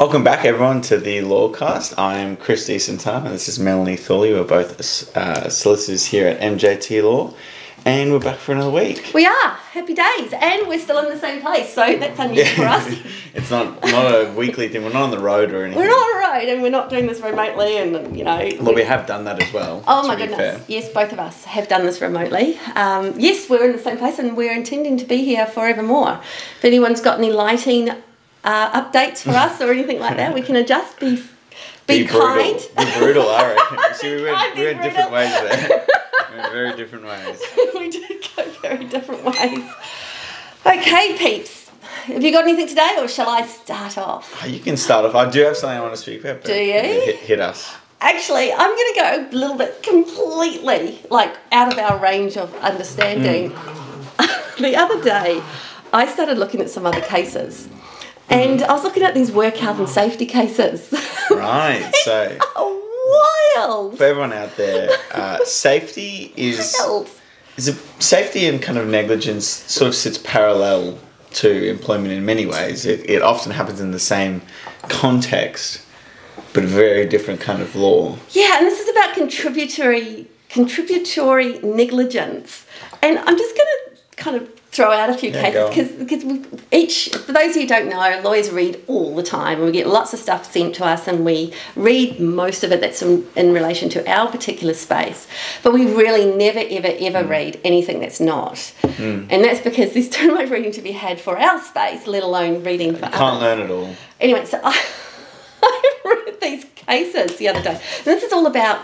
Welcome back, everyone, to the Lawcast. I'm Chris Decentan, and this is Melanie Thorley. We're both uh, solicitors here at MJT Law, and we're back for another week. We are happy days, and we're still in the same place, so that's unusual for us. it's not not a weekly thing. We're not on the road or anything. We're not on the road, and we're not doing this remotely, and you know. Well, we have done that as well. Oh my goodness! fair. Yes, both of us have done this remotely. Um, yes, we're in the same place, and we're intending to be here forevermore. If anyone's got any lighting uh, updates for us or anything like that, we can adjust. Be be, kind. Brutal. Be brutal, I reckon. See, we Be went, we be went different ways there. we went very different ways. we did go very different ways. Okay, peeps. Have you got anything today, or shall I start off? Oh, You can start off. I do have something I want to speak about. but Do you? Hit, hit us. Actually, I'm going to go a little bit completely like out of our range of understanding. the other day, I started looking at some other cases, and I was looking at these work health and safety cases. Right. So, Wild. for everyone out there, uh, safety is is a, safety and kind of negligence sort of sits parallel to employment in many ways. It, it often happens in the same context, but a very different kind of law. Yeah, and this is about contributory contributory negligence. And I'm just going to kind of throw out a few cases because because each for those of you who don't know, lawyers read all the time and we get lots of stuff sent to us and we read most of it that's in, in relation to our particular space. But we really never ever ever Hmm. read anything that's not. And that's because there's too much reading to be had for our space, let alone reading for You others. can't learn it all. Anyway, so I, I read these cases the other day. And this is all about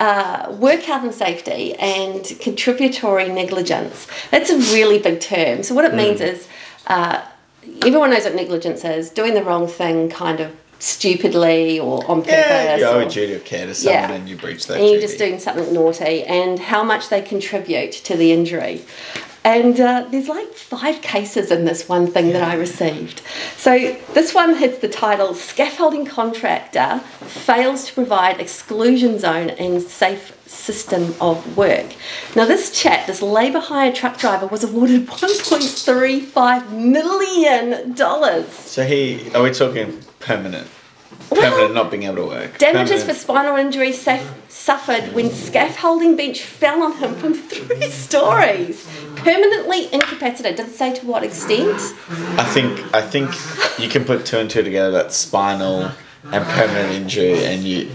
uh, work health and safety and contributory negligence. That's a really big term. So what it means is uh, everyone knows what negligence is: doing the wrong thing, kind of stupidly or on purpose. Yeah, you owe a duty of care to someone yeah. and you breach that. And you're duty. just doing something naughty and how much they contribute to the injury. And uh, there's like five cases in this one thing that I received. So this one has the title Scaffolding Contractor Fails to Provide Exclusion Zone and Safe System of Work. Now, this chat, this labour hire truck driver, was awarded $1.35 million. so he, are we talking permanent? Permanent not being able to work. Damages for spinal injury saf- suffered when scaffolding bench fell on him from three stories. Permanently incapacitated. Does it say to what extent? I think I think you can put two and two together. That's spinal and permanent injury, and you.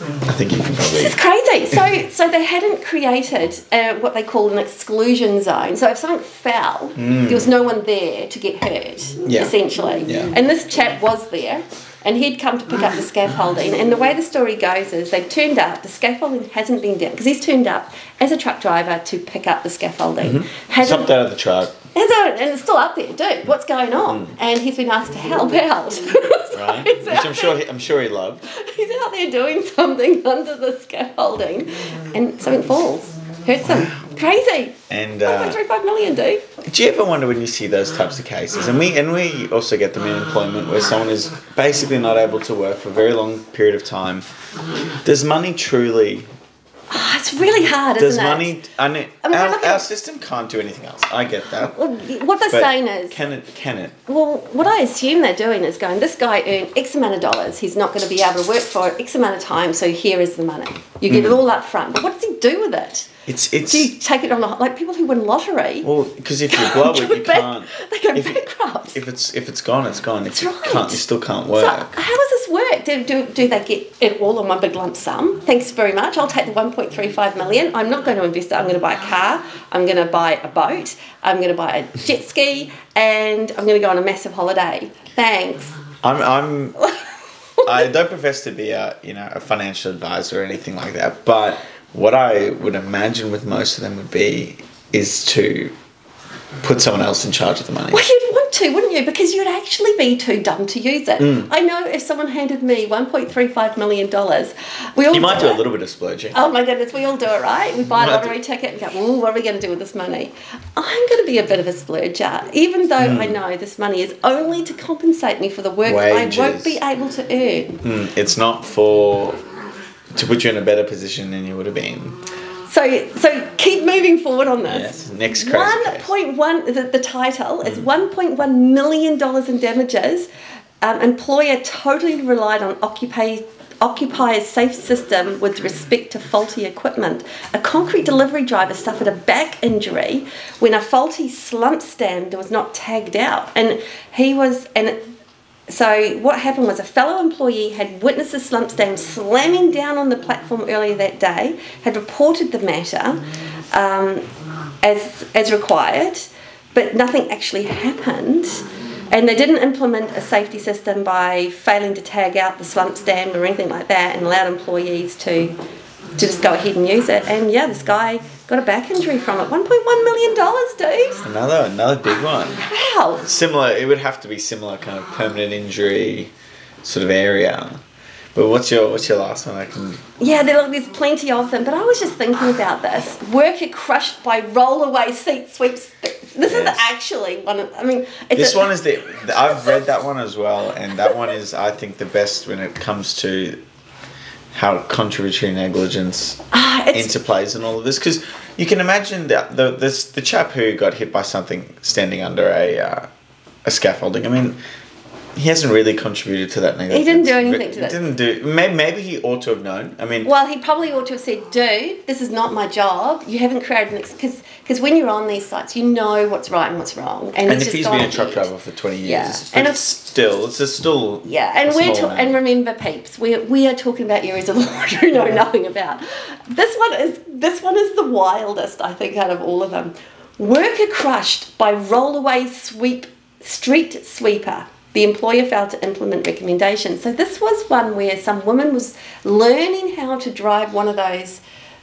I think you can probably. This is crazy. So, so they hadn't created uh, what they call an exclusion zone. So if something fell, there was no one there to get hurt. Mm. Yeah. Essentially. Yeah. And this chap was there. And he'd come to pick up the scaffolding. And the way the story goes is they've turned up, the scaffolding hasn't been down, because he's turned up as a truck driver to pick up the scaffolding. Mm-hmm. Hasn't Jumped out of the truck? And it's still up there, dude. What's going on? Mm. And he's been asked to help out. So right? Which I'm sure he, I'm sure he loved. he's out there doing something under the scaffolding, and something falls, hurts him. Crazy. And uh, point three five million, dude. do you ever wonder when you see those types of cases? And we and we also get them in employment where someone is basically not able to work for a very long period of time. Does money truly? It's really hard, Does isn't it? money? I mean, I mean, our, our system can't do anything else. I get that. Well, what they're But saying is, can it? Can it? well, what I assume they're doing is going, this guy earned X amount of dollars. He's not going to be able to work for X amount of time, so here is the money. You Hmm. get it all up front. But what does he do with it? It's it's. Do you take it on like people who win lottery? Well, because if you blow it, you can't. They go if you- bankrupt. If it's if it's gone, it's gone. If That's you right. can't, you still can't work. So how does this work? Do, do, do they get it all in one big lump sum? Thanks very much. I'll take the 1.35 million. I'm not going to invest it. I'm going to buy a car. I'm going to buy a boat. I'm going to buy a jet ski, and I'm going to go on a massive holiday. Thanks. I'm I'm I don't profess to be a you know a financial advisor or anything like that, but what I would imagine with most of them would be is to put someone else in charge of the money. Well, you'd want to, wouldn't you? Because you'd actually be too dumb to use it. Mm. I know if someone handed me 1.35 million dollars, we all You might do a little bit of splurging. Oh my goodness, we all do it, right? We buy a lottery ticket and go, ooh, what are we going to do with this money? I'm going to be a bit of a splurger, even though I Hmm. know this money is only to compensate me for the work I won't be able to earn. Mm, it's not for to put you in a better position than you would have been. So, so keep moving forward on this. Yes. Next crazy One case. point one. The, the title is one point one million dollars in damages um, employer totally relied on occupy, occupier's safe system with respect to faulty equipment. A concrete delivery driver suffered a back injury when a faulty slump stand was not tagged out, and he was and. It, so what happened was a fellow employee had witnessed the slump stand slamming down on the platform earlier that day, had reported the matter um, as as required, but nothing actually happened. And they didn't implement a safety system by failing to tag out the slump stand or anything like that, and allowed employees to to just go ahead and use it. And yeah, this guy got a back injury from it. One point one million dollars, dude. Another another big one. Wow. Similar. It would have to be similar kind of permanent injury sort of area. But what's your what's your last one? I can. Yeah, there, look, there's plenty of them, but I was just thinking about this. Worker crushed by rollaway seat sweeps. This is actually one of, I mean, it's This a- one is the. I've read that one as well, and that one is I think the best when it comes to how contributory negligence it's, interplays in all of this because you can imagine that the this the chap who got hit by something standing under a uh, a scaffolding. I mean, he hasn't really contributed to that He didn't do anything to that. Didn't do. Maybe, maybe he ought to have known. I mean, well, he probably ought to have said, dude, this is not my job. You haven't created an, because because when you're on these sites, you know what's right and what's wrong. And, and if he's been a truck driver for twenty years, Yeah. but And it's still, it's a still. Yeah, and we're ta- and remember, peeps, we we are talking about areas of law we know nothing about. This one is this one is the wildest, I think, out of all of them. Worker crushed by rollaway sweep street sweeper. The employer failed to implement recommendations. So this was one where some woman was learning how to drive one of those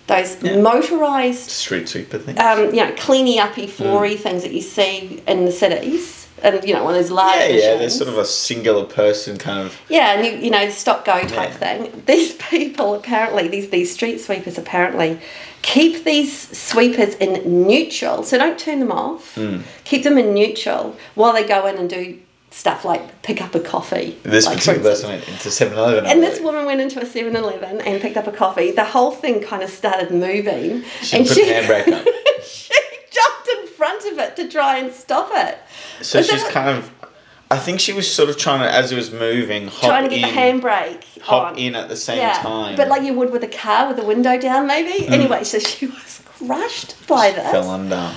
those motorized street sweeper things. um, you know, cleany Mm. uppy floory things that you see in the cities. And you know, one of those large yeah, yeah. There's sort of a singular person kind of. Yeah, and you, you know, stop go type Yeah. thing. These people apparently, these these street sweepers apparently, keep these sweepers in neutral. So don't turn them off. Hmm. Keep them in neutral while they go in and do stuff like pick up a coffee. This like, particular person went into 7-Eleven. And this woman went into a 7-Eleven and picked up a coffee. The whole thing kind of started moving. She and put the handbrake up. she jumped in front of it to try and stop it. So Is she's kind of. I think she was sort of trying to, as it was moving, hop trying to get in, the handbrake hop on. in at the same time. Hmm. But like you would with a car with the window down, maybe. Anyway, so she was crushed by this. fell under.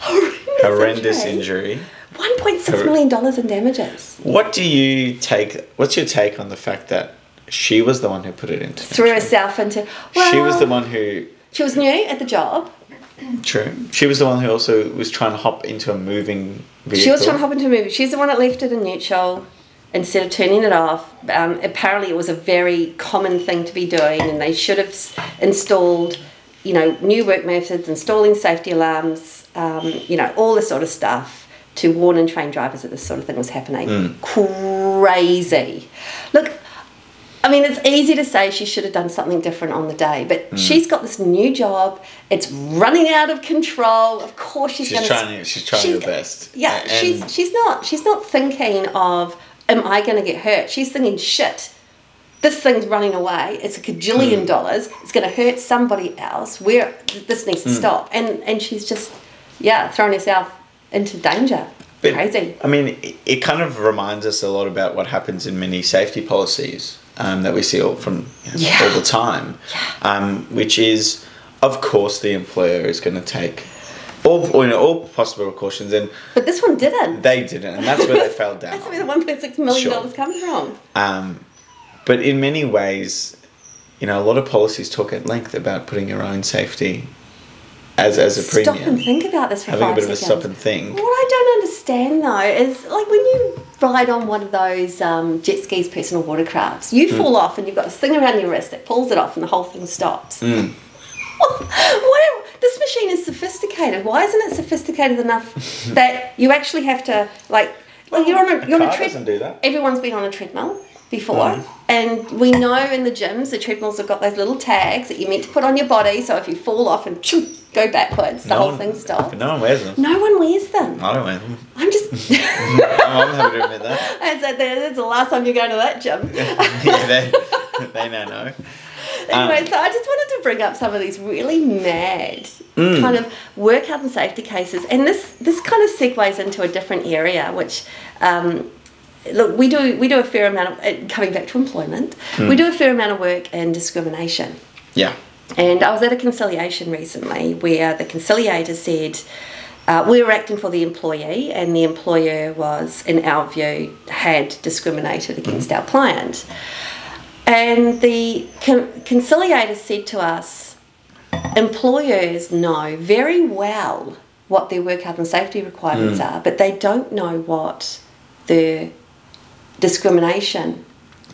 Horrendous, Horrendous injury. One point six million dollars in damages What do you take? What's your take on the fact that she was the one who put it into? threw herself into. Well, she was the one who. She was new at the job. True. She was the one who also was trying to hop into a moving vehicle. She was trying to hop into a movie. She's the one that left it in neutral instead of turning it off. Um, apparently, it was a very common thing to be doing, and they should have installed, you know, new work methods, installing safety alarms, um, you know, all this sort of stuff to warn and train drivers that this sort of thing was happening. Crazy. Look. I mean, it's easy to say she should have done something different on the day, but Hmm. she's got this new job. It's running out of control. Of course, she's, She's trying. She's trying her best. yeah, A- she's she's not she's not thinking of am I going to get hurt? She's thinking shit. This thing's running away. It's a cajillion Hmm. dollars. It's going to hurt somebody else. Where this needs to Hmm. stop. And and she's just yeah throwing herself into danger. But, Crazy. I mean, it, it kind of reminds us a lot about what happens in many safety policies um, that we see all from you know, Yeah. all the time, um, which is, of course, the employer is going to take all you know all possible precautions, and But this one didn't. they didn't, and that's where they fell down. That's where the one point six million dollars Sure. comes from. Um, but in many ways, you know, a lot of policies talk at length about putting your own safety as as a Stop premium, and think about this for having a bit of a seconds. stop and think. What I don't understand though is like when you ride on one of those um, jet skis, personal watercrafts, you Hmm. fall off and you've got this thing around your wrist that pulls it off and the whole thing stops. Hmm. Why, this machine is sophisticated. Why isn't it sophisticated enough that you actually have to like? Well, you're on a you're on a car tread- doesn't do that. Everyone's been on a treadmill before, and we know in the gyms the treadmills have got those little tags that you're meant to put on your body. So if you fall off and choo, go backwards, the No whole one- thing stops. No one wears them. No one wears them. I don't wear them. I'm just. no, I'm happy to admit that. And so that's the last time you're going to that gym. yeah, they, they now know. anyway, Um, so I just wanted to bring up some of these really mad Mm. kind of work health and safety cases, and this this kind of segues into a different area, which um, look, we do we do a fair amount of uh, coming back to employment. We do a fair amount of work in discrimination. Yeah. And I was at a conciliation recently where the conciliator said uh, we were acting for the employee, and the employer was, in our view, had discriminated against our client. And the con- conciliator said to us, employers know very well what their work health and safety requirements are, but they don't know what the discrimination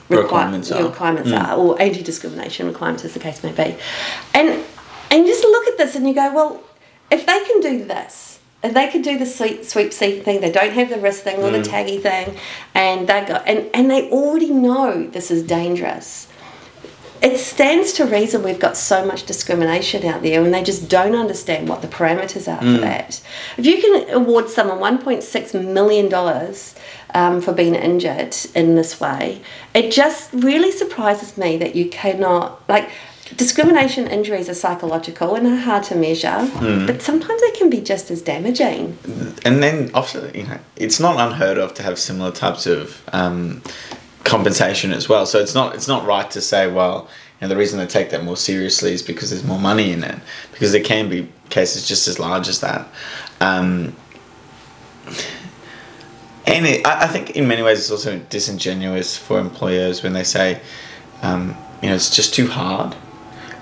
requi- Requirements are. requirements mm. are, or anti-discrimination requirements, as the case may be. And and you just look at this and you go, well, if they can do this, if they could do the sweep sweep seat thing, they don't have the wrist thing or the mm. taggy thing, and they go and and they already know this is dangerous. It stands to reason we've got so much discrimination out there and they just don't understand what the parameters are for that. If you can award someone $1.6 million um, for being injured in this way, it just really surprises me that you cannot, like, discrimination injuries are psychological and are hard to measure, but sometimes they can be just as damaging. and then often you know it's not unheard of to have similar types of um, compensation as well. So it's not it's not right to say well you know the reason they take that more seriously is because there's more money in it because there can be cases just as large as that. Um, and it, I, I think in many ways it's also disingenuous for employers when they say, um, you know, it's just too hard,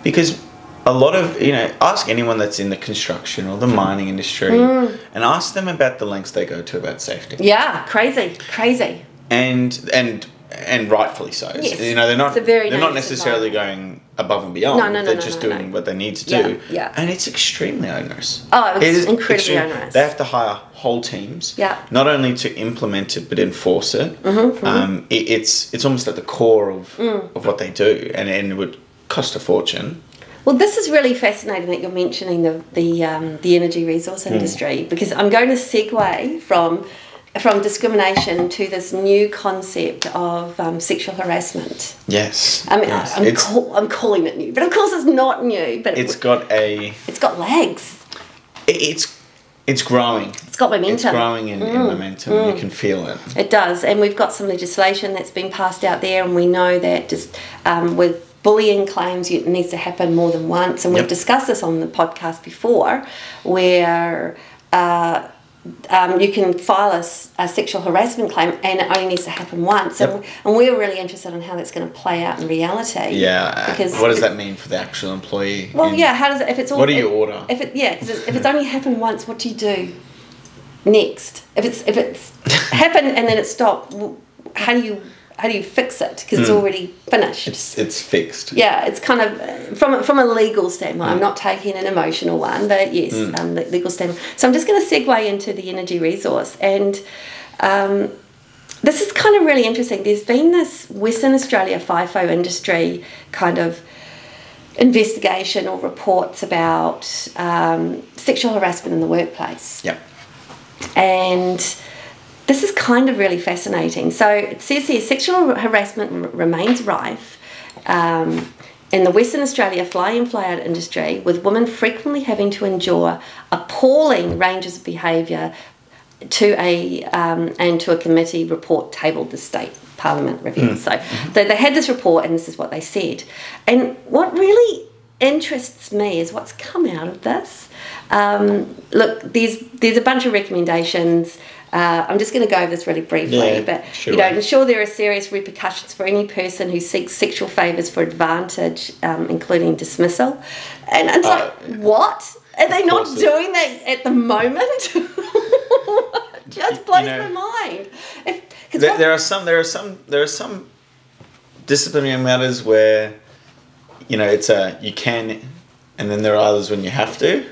because a lot of you know, ask anyone that's in the construction or the mining industry, Mm. and ask them about the lengths they go to about safety, Yeah, crazy, crazy. and and and rightfully so. Yes. You know, they're not It's a very they're not necessarily going above and beyond. No, no, no, they're no, just no, doing no. what they need to Yeah, do. yeah. And it's extremely onerous. Oh, it's It is incredibly extreme- onerous. They have to hire whole teams. Yeah. Not only to implement it but enforce it. Mm-hmm, Um, it it's it's almost at the core of Mm. of what they do, and, and it would cost a fortune. Well, this is really fascinating that you're mentioning the the um, the energy resource Hmm. industry because I'm going to segue from from discrimination to this new concept of um, sexual harassment. Yes. I mean, yes. I'm, it's call, I'm calling it new, but of course it's not new. But it's it, got a it's got legs. it's it's growing. It's got momentum. It's growing in, Mm. in momentum. You can feel it. It does, and we've got some legislation that's been passed out there, and we know that just um, with bullying claims, it needs to happen more than once. And we've discussed this on the podcast before, where uh, um, you can file a sexual harassment claim, and it only needs to happen once. And, Yep. and we're really interested in how that's going to play out in reality. Yeah. because what does that mean for the actual employee? Well, yeah. How does it? If it's all What do you if- order? If it yeah, 'cause if it's only happened once, what do you do next? If it's if it's happened and then it stopped, how do you how do you fix it? Because it's already finished. Hmm. It's it's fixed. yeah, it's kind of from a- from a legal standpoint. I'm not taking an emotional one, but yes, um, the legal standpoint. So I'm just going to segue into the energy resource and. Um, this is kind of really interesting. There's been this Western Australia FIFO industry kind of investigation or reports about um, sexual harassment in the workplace. Yep. And this is kind of really fascinating. So it says here sexual harassment remains rife um, in the Western Australia fly in fly out industry, with women frequently having to endure appalling ranges of behaviour to a um, and to a committee report tabled the state parliament review. So they, they had this report, and this is what they said. And what really interests me is what's come out of this. Um, look, there's there's a bunch of recommendations. Uh, I'm just going to go over this really briefly, Yeah, but sure. you know, ensure there are serious repercussions for any person who seeks sexual favours for advantage, um, including dismissal. And it's like, what? Are they not it- doing that at the moment? just blows know, my mind. If, There, what- there are some. There are some. There are some disciplinary matters where, you know, it's a you can, and then there are others when you have to.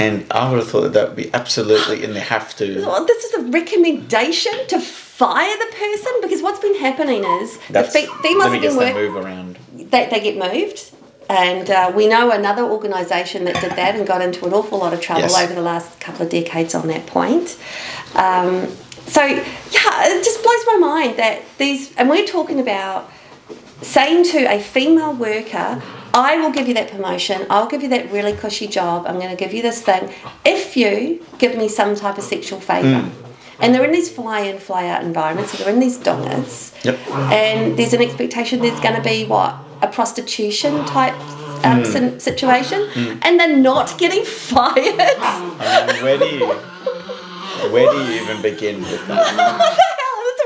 And I would have thought that that would be absolutely in the have to. Well, this is a recommendation to fire the person because what's been happening is That's, the fe- females let me have been they move around. they, they get moved. And uh, we know another organisation that did that and got into an awful lot of trouble Yes. over the last couple of decades on that point. Um, so, yeah, it just blows my mind that these, and we're talking about saying to a female worker, I will give you that promotion, I'll give you that really cushy job, I'm going to give you this thing if you give me some type of sexual favour. Mm. and they're in these fly in, fly out environments. So they're in these dongas, Yep. and there's an expectation there's going to be what a prostitution type um, mm. sin- situation, mm. and they're not getting fired. I mean, where do you where do you even begin with that? what the hell? It's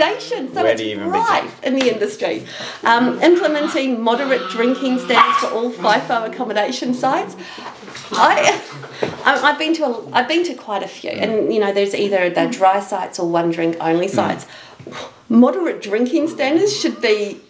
a recommendation. So Where it's in the industry. Um, implementing moderate drinking standards for all FIFO accommodation sites. I, I've been to a, I've been to quite a few, and you know, there's either the dry sites or one drink only sites. Moderate drinking standards should be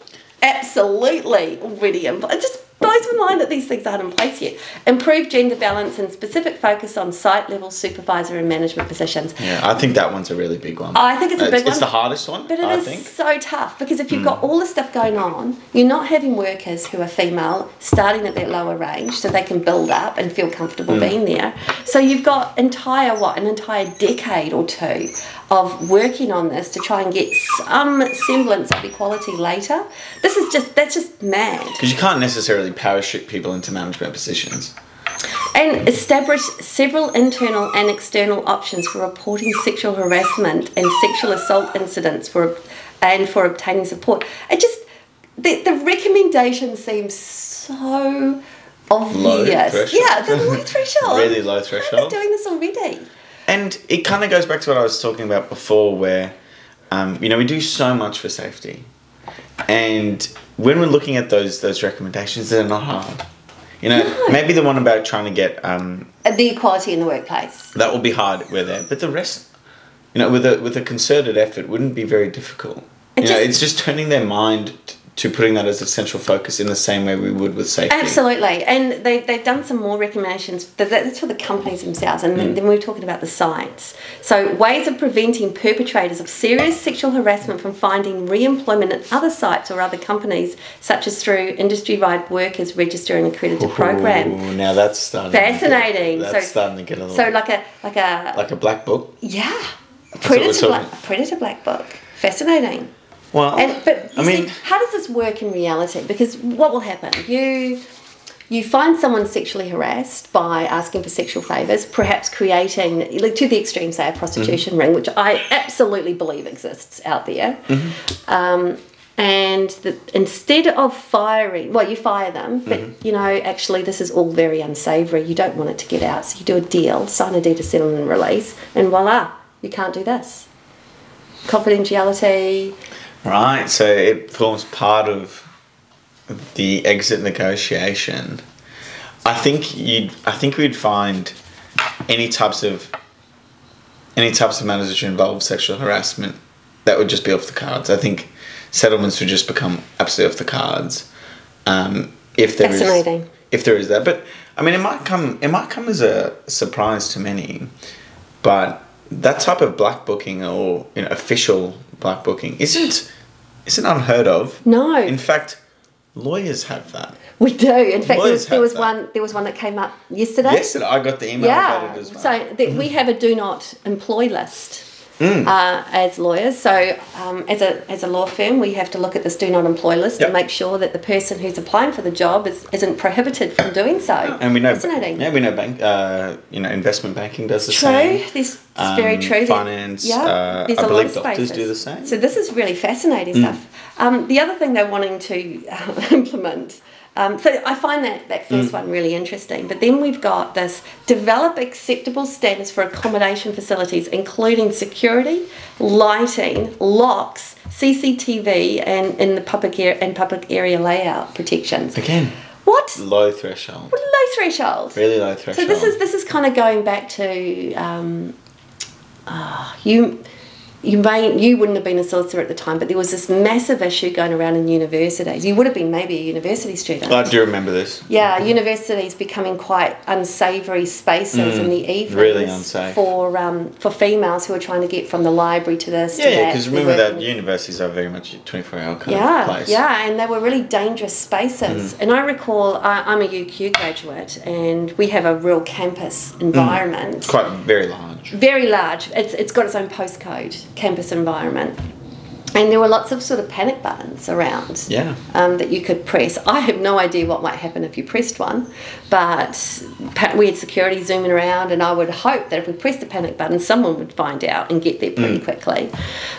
absolutely already in. Just blows my mind that these things aren't in place yet. Improve gender balance and specific focus on site level supervisor and management positions. Yeah, I think that one's a really big one. I think it's a big It's one. the hardest one, But it I is think. So tough because if you've got all the stuff going on, you're not having workers who are female starting at that lower range so they can build up and feel comfortable Hmm. being there. So you've got entire what an entire decade or two of working on this to try and get some semblance of equality later. This is just that's just mad. Because you can't necessarily parachute people into management positions. And establish several internal and external options for reporting sexual harassment and sexual assault incidents for and for obtaining support. It just the, the recommendation seems so obvious. threshold. Yeah, the low threshold. Really low They're threshold. doing this already. And it kind of goes back to what I was talking about before, where, um, you know, we do so much for safety. And when we're looking at those those recommendations, they're not hard. You know, No. maybe the one about trying to get um, Uh, The equality in the workplace. that will be hard. We're there, but the rest, you know, with a with a concerted effort, wouldn't be very difficult. It You know, it's just turning their mind to putting that as a central focus in the same way we would with safety. Absolutely, and they, they've done some more recommendations. That's for the companies themselves, and Mm. then, we're talking about the sites. So, ways of preventing perpetrators of serious sexual harassment from finding re employment at other sites or other companies, such as through industry wide workers register and accredited program. Ooh, now that's starting. to get- Fascinating. that's So- starting to get a little. So, like a like a like a black book. yeah, predator black, predator black book. Fascinating. Well, And but you I mean, how does this work in reality? Because what will happen? You you find someone sexually harassed by asking for sexual favors, perhaps creating like to the extreme, say a prostitution Mm-hmm. ring, which I absolutely believe exists out there. Mm-hmm. Um, and the, instead of firing, well, you fire them, but Mm-hmm. you know, actually, this is all very unsavoury. You don't want it to get out, so you do a deal, sign a deed of settlement and release, and voila, you can't do this. Confidentiality, right. So it forms part of the exit negotiation. I think you'd. I think we'd find any types of any types of matters which involve sexual harassment that would just be off the cards. I think settlements would just become absolutely off the cards. Um, if there is if there is that, but I mean, it might come. It might come as a surprise to many, but that type of black booking or you know official black booking isn't isn't unheard of. No. In fact, lawyers have that. We do. In fact, there was, there was one. There was one that came up yesterday. Yesterday, I got the email about Yeah. it as well. So that we have a do not employ list Mm. uh, as lawyers. So um, as a as a law firm, we have to look at this do not employ list Yep. and make sure that the person who's applying for the job is, isn't prohibited from doing so. and we know, Fascinating. yeah, we know bank, uh, you know, investment banking does the True. same. This it's very Um, true. Finance, uh, I believe doctors do the same. Mm. So this is really fascinating stuff. Um, the other thing they're wanting to uh, implement. Um, so I find that that Mm. first one really interesting. But then we've got this develop acceptable standards for accommodation facilities, including security, lighting, locks, CCTV, and in the public air and public area layout protections. Again, What? low threshold. What a low threshold. Really low threshold. So this is this is kind of going back to um, ah, you. You may you wouldn't have been a solicitor at the time, but there was this massive issue going around in universities. You would have been maybe a university student. I do remember this. yeah, universities becoming quite unsavoury spaces in the evenings Mm. really unsafe. for um, for females who are trying to get from the library to this. Yeah, to yeah, because remember that universities are very much a 24 hour kind yeah, of place. yeah, and they were really dangerous spaces. Mm. And I recall I, I'm a UQ graduate, and we have a real campus Mm. environment, Quite very large. Very large. It's it's got its own postcode campus environment. And there were lots of sort of panic buttons around Yeah. um, that you could press. I have no idea what might happen if you pressed one, but we had security zooming around, and I would hope that if we pressed the panic button, someone would find out and get there pretty quickly.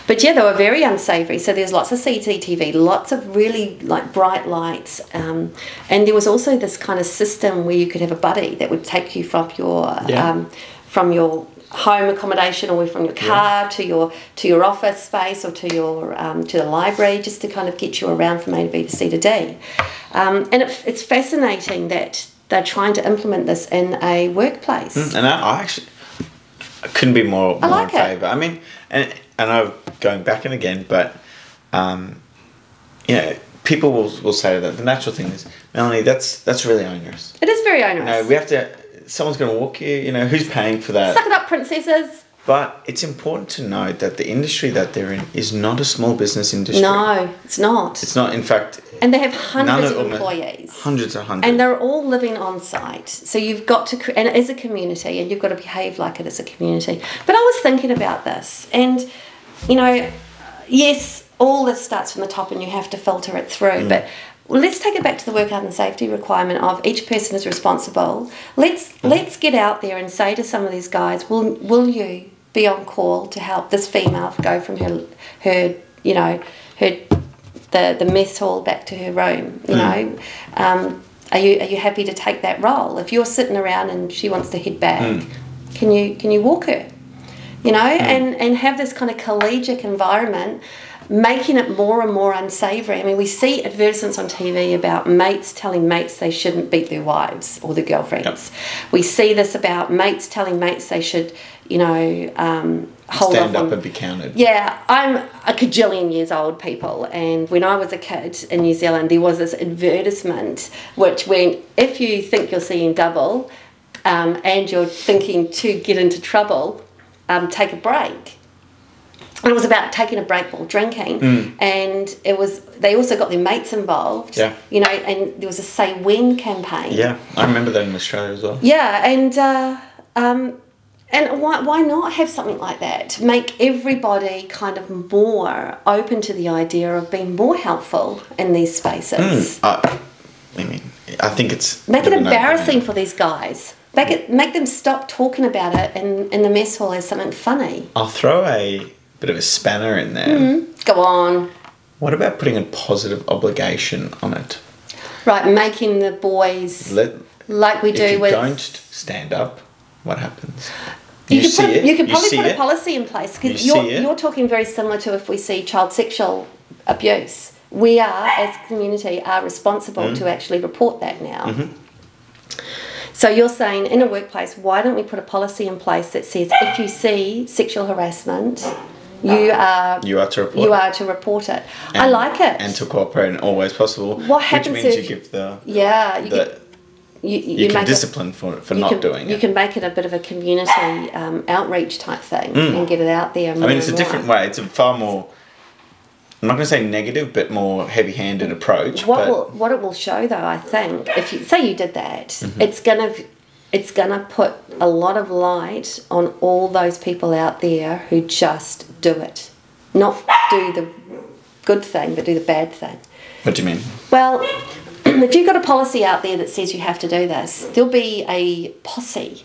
But yeah, they were very unsavoury. So there's lots of CCTV, lots of really like bright lights, um, and there was also this kind of system where you could have a buddy that would take you from your Yeah. um, from your home accommodation or from your car to your to your office space or to your um, to the library just to kind of get you around from A to B to C to D. Um, and it, it's fascinating that they're trying to implement this in a workplace. And I, I actually I couldn't be more, more like in favour. I mean, and and I'm going back and again, but um, you know, people will, will say that the natural thing is, Melanie, that's that's really onerous. It is very onerous. You know, we have to. Someone's going to walk you. You know, who's paying for that? Suck it up, princesses. But it's important to note that the industry that they're in is not a small business industry. No, it's not. It's not. In fact, and they have hundreds of of employees. Hundreds and hundreds. And they're all living on site. So you've got to, and it is a community, and you've got to behave like it is a community. But I was thinking about this, and, you know, yes, all this starts from the top and you have to filter it through, mm. but well, let's take it back to the work health and safety requirement of each person is responsible. Let's mm-hmm. let's get out there and say to some of these guys, will will you be on call to help this female go from her her you know her the the mess hall back to her room? You mm. know, um, are you are you happy to take that role? If you're sitting around and she wants to head back, mm. can you can you walk her? you know, mm. and, and have this kind of collegiate environment, making it more and more unsavoury. I mean, we see advertisements on TV about mates telling mates they shouldn't beat their wives or their girlfriends. We see this about mates telling mates they should, you know, um, hold stand up on and be counted. yeah, I'm a cajillion years old, people, and when I was a kid in New Zealand, there was this advertisement which went, if you think you're seeing double um, and you're thinking to get into trouble, um, take a break. And it was about taking a break while drinking, and it was. They also got their mates involved. Yeah. You know, and there was a say when campaign. Yeah, I remember that in Australia as well. Yeah, and uh, um, and why why not have something like that? To make everybody kind of more open to the idea of being more helpful in these spaces. I, I mean, I think it's Make it bit of a embarrassing for these guys. Make it make them stop talking about it in, in the mess hall as something funny. I'll throw a bit of a spanner in there. Mm-hmm. Go on. What about putting a positive obligation on it? Right, making the boys Let like we if do you with don't stand up, what happens? You, could see put, it. you could probably see put a policy in place because You you're, you're talking very similar to if we see child sexual abuse. We are, as community, are responsible Mm. to actually report that now. Mm-hmm. So you're saying in a workplace, why don't we put a policy in place that says if you see sexual harassment, you are You are to report. you it. are to report it. I like it. And to cooperate in all ways possible. What happens Which means if- you give the, yeah, you, the get, you, you, you, can make it- discipline for for not can, doing you it. You can make it a bit of a community um, outreach type thing and get it out there. Mm. I mean, it's a different way. It's a far more. I'm not going to say negative, but more heavy-handed approach. What but will what it will show though, I think, if you say you did that, Mm-hmm. it's gonna it's gonna put a lot of light on all those people out there who just do it, not do the good thing, but do the bad thing. what do you mean? Well, if you've got a policy out there that says you have to do this, there'll be a posse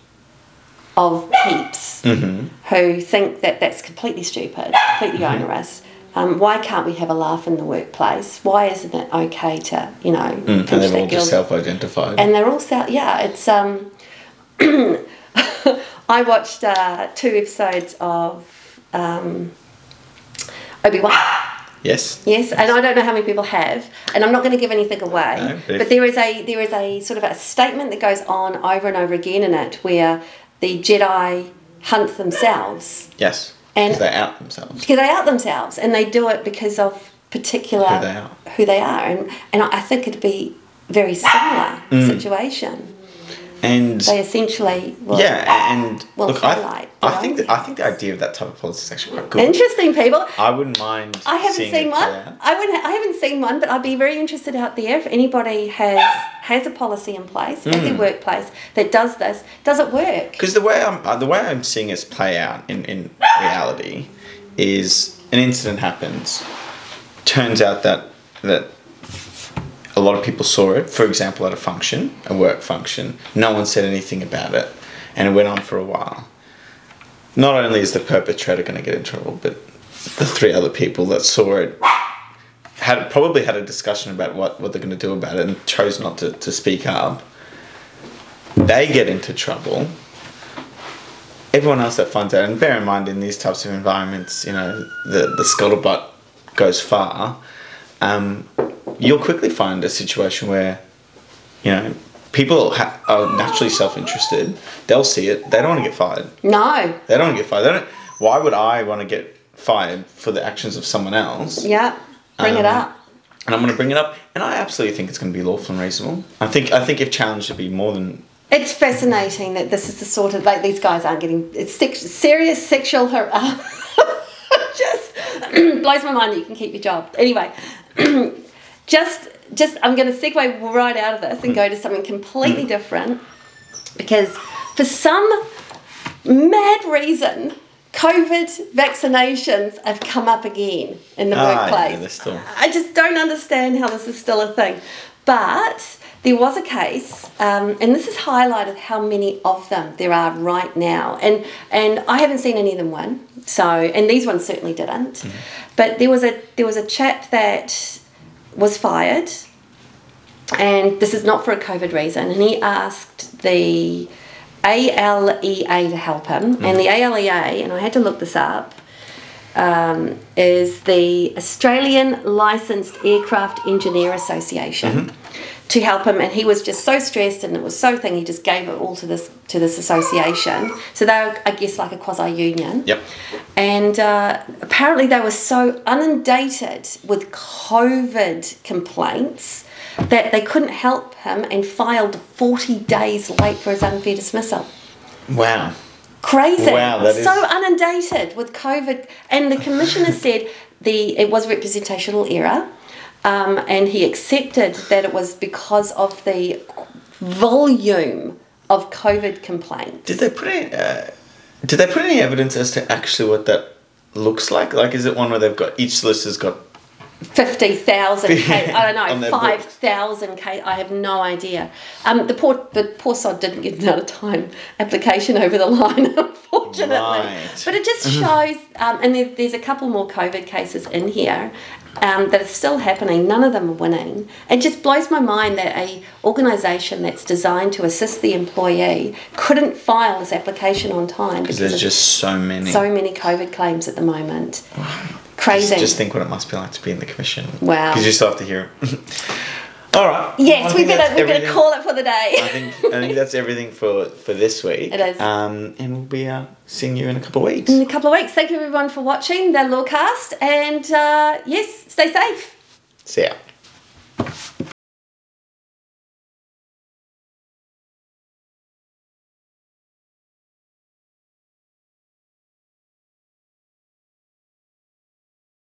of peeps Mm-hmm. who think that that's completely stupid, completely onerous. Um, why can't we have a laugh in the workplace? Why isn't it okay to, you know, Mm, and they're all just self-identified. and they're all sell yeah it's um i watched uh, two episodes of um, obi-wan yes. yes and i don't know how many people have and i'm not going to give anything away No, but but, there is a there is a sort of a statement that goes on over and over again in it where the jedi hunt themselves Yes. And- they out themselves. because they out themselves and they do it because of particular Who they are. who they are. and and i think it'd be very similar Mm. situation And they essentially well, yeah, and will look, I, highlight I think that, I think the idea of that type of policy is actually quite good. interesting people I wouldn't mind. i haven't seen one out. i wouldn't i haven't seen one but i'd be very interested out there if anybody has has a policy in place at Hmm. their workplace that does this does it work Because the way I'm uh, the way I'm seeing it play out in, in reality is an incident happens. turns out that that lot of people saw it. For example, at a function, a work function, no one said anything about it, and it went on for a while. Not only is the perpetrator going to get in trouble, but the three other people that saw it had probably had a discussion about what, what they're going to do about it and chose not to, to speak up. They get into trouble. Everyone else that finds out, and bear in mind in these types of environments, you know, the, the scuttlebutt goes far. Um, you'll quickly find a situation where, you know, people ha- are naturally self-interested. They'll see it. They don't want to get fired. No. They don't want to get fired. They don't. Why would I want to get fired for the actions of someone else? Yeah. Bring it Um, up. And I'm going to bring it up, and I absolutely think it's going to be lawful and reasonable. I think I think if challenged, it'd be more than It's fascinating that this is the sort of like these guys aren't getting it's sex, serious sexual har- just blows my mind that you can keep your job. Anyway, just just I'm going to segue right out of this and go to something completely different because for some mad reason. COVID vaccinations have come up again in the Ah, workplace. still- I just don't understand how this is still a thing. But there was a case, um, and this has highlighted how many of them there are right now. And and I haven't seen any of them win. So and these ones certainly didn't. But there was a there was a chap that was fired, and this is not for a COVID reason. And he asked the ALEA to help him, and mm-hmm. the ALEA, and I had to look this up um, is the Australian Licensed Aircraft Engineer Association to help him, and he was just so stressed and it was so thing. He just gave it all to this to this association. So they're, I guess, like a quasi union. Yep. And uh, apparently, they were so inundated with COVID complaints that they couldn't help him and filed 40 days late for his unfair dismissal. wow. Crazy. Wow, that is- so inundated with COVID. And the commissioner said the it was representational error. Um, and he accepted that it was because of the volume of COVID complaints. Did they put any? Uh, did they put any evidence as to actually what that looks like? Like, is it one where they've got each solicitor's got? 50,000 case, I don't know, 5,000 case, I have no idea. Um, the poor the poor sod didn't get another time application over the line, unfortunately. Right. But it just shows, um, and there, there's a couple more COVID cases in here um, that are still happening. None of them are winning. It just blows my mind that a organisation that's designed to assist the employee couldn't file this application on time because There's just so many. so many COVID claims at the moment. Crazy. Just, just think what it must be like to be in the commission. Wow. Because you still have to hear it. All right. Yes, I we think better that's we better everything- call it for the day. I think I think that's everything for for this week. It is. Um, and we'll be uh, seeing you in a couple of weeks. In a couple of weeks. Thank you everyone for watching the Lawcast, and uh, yes, stay safe. See ya.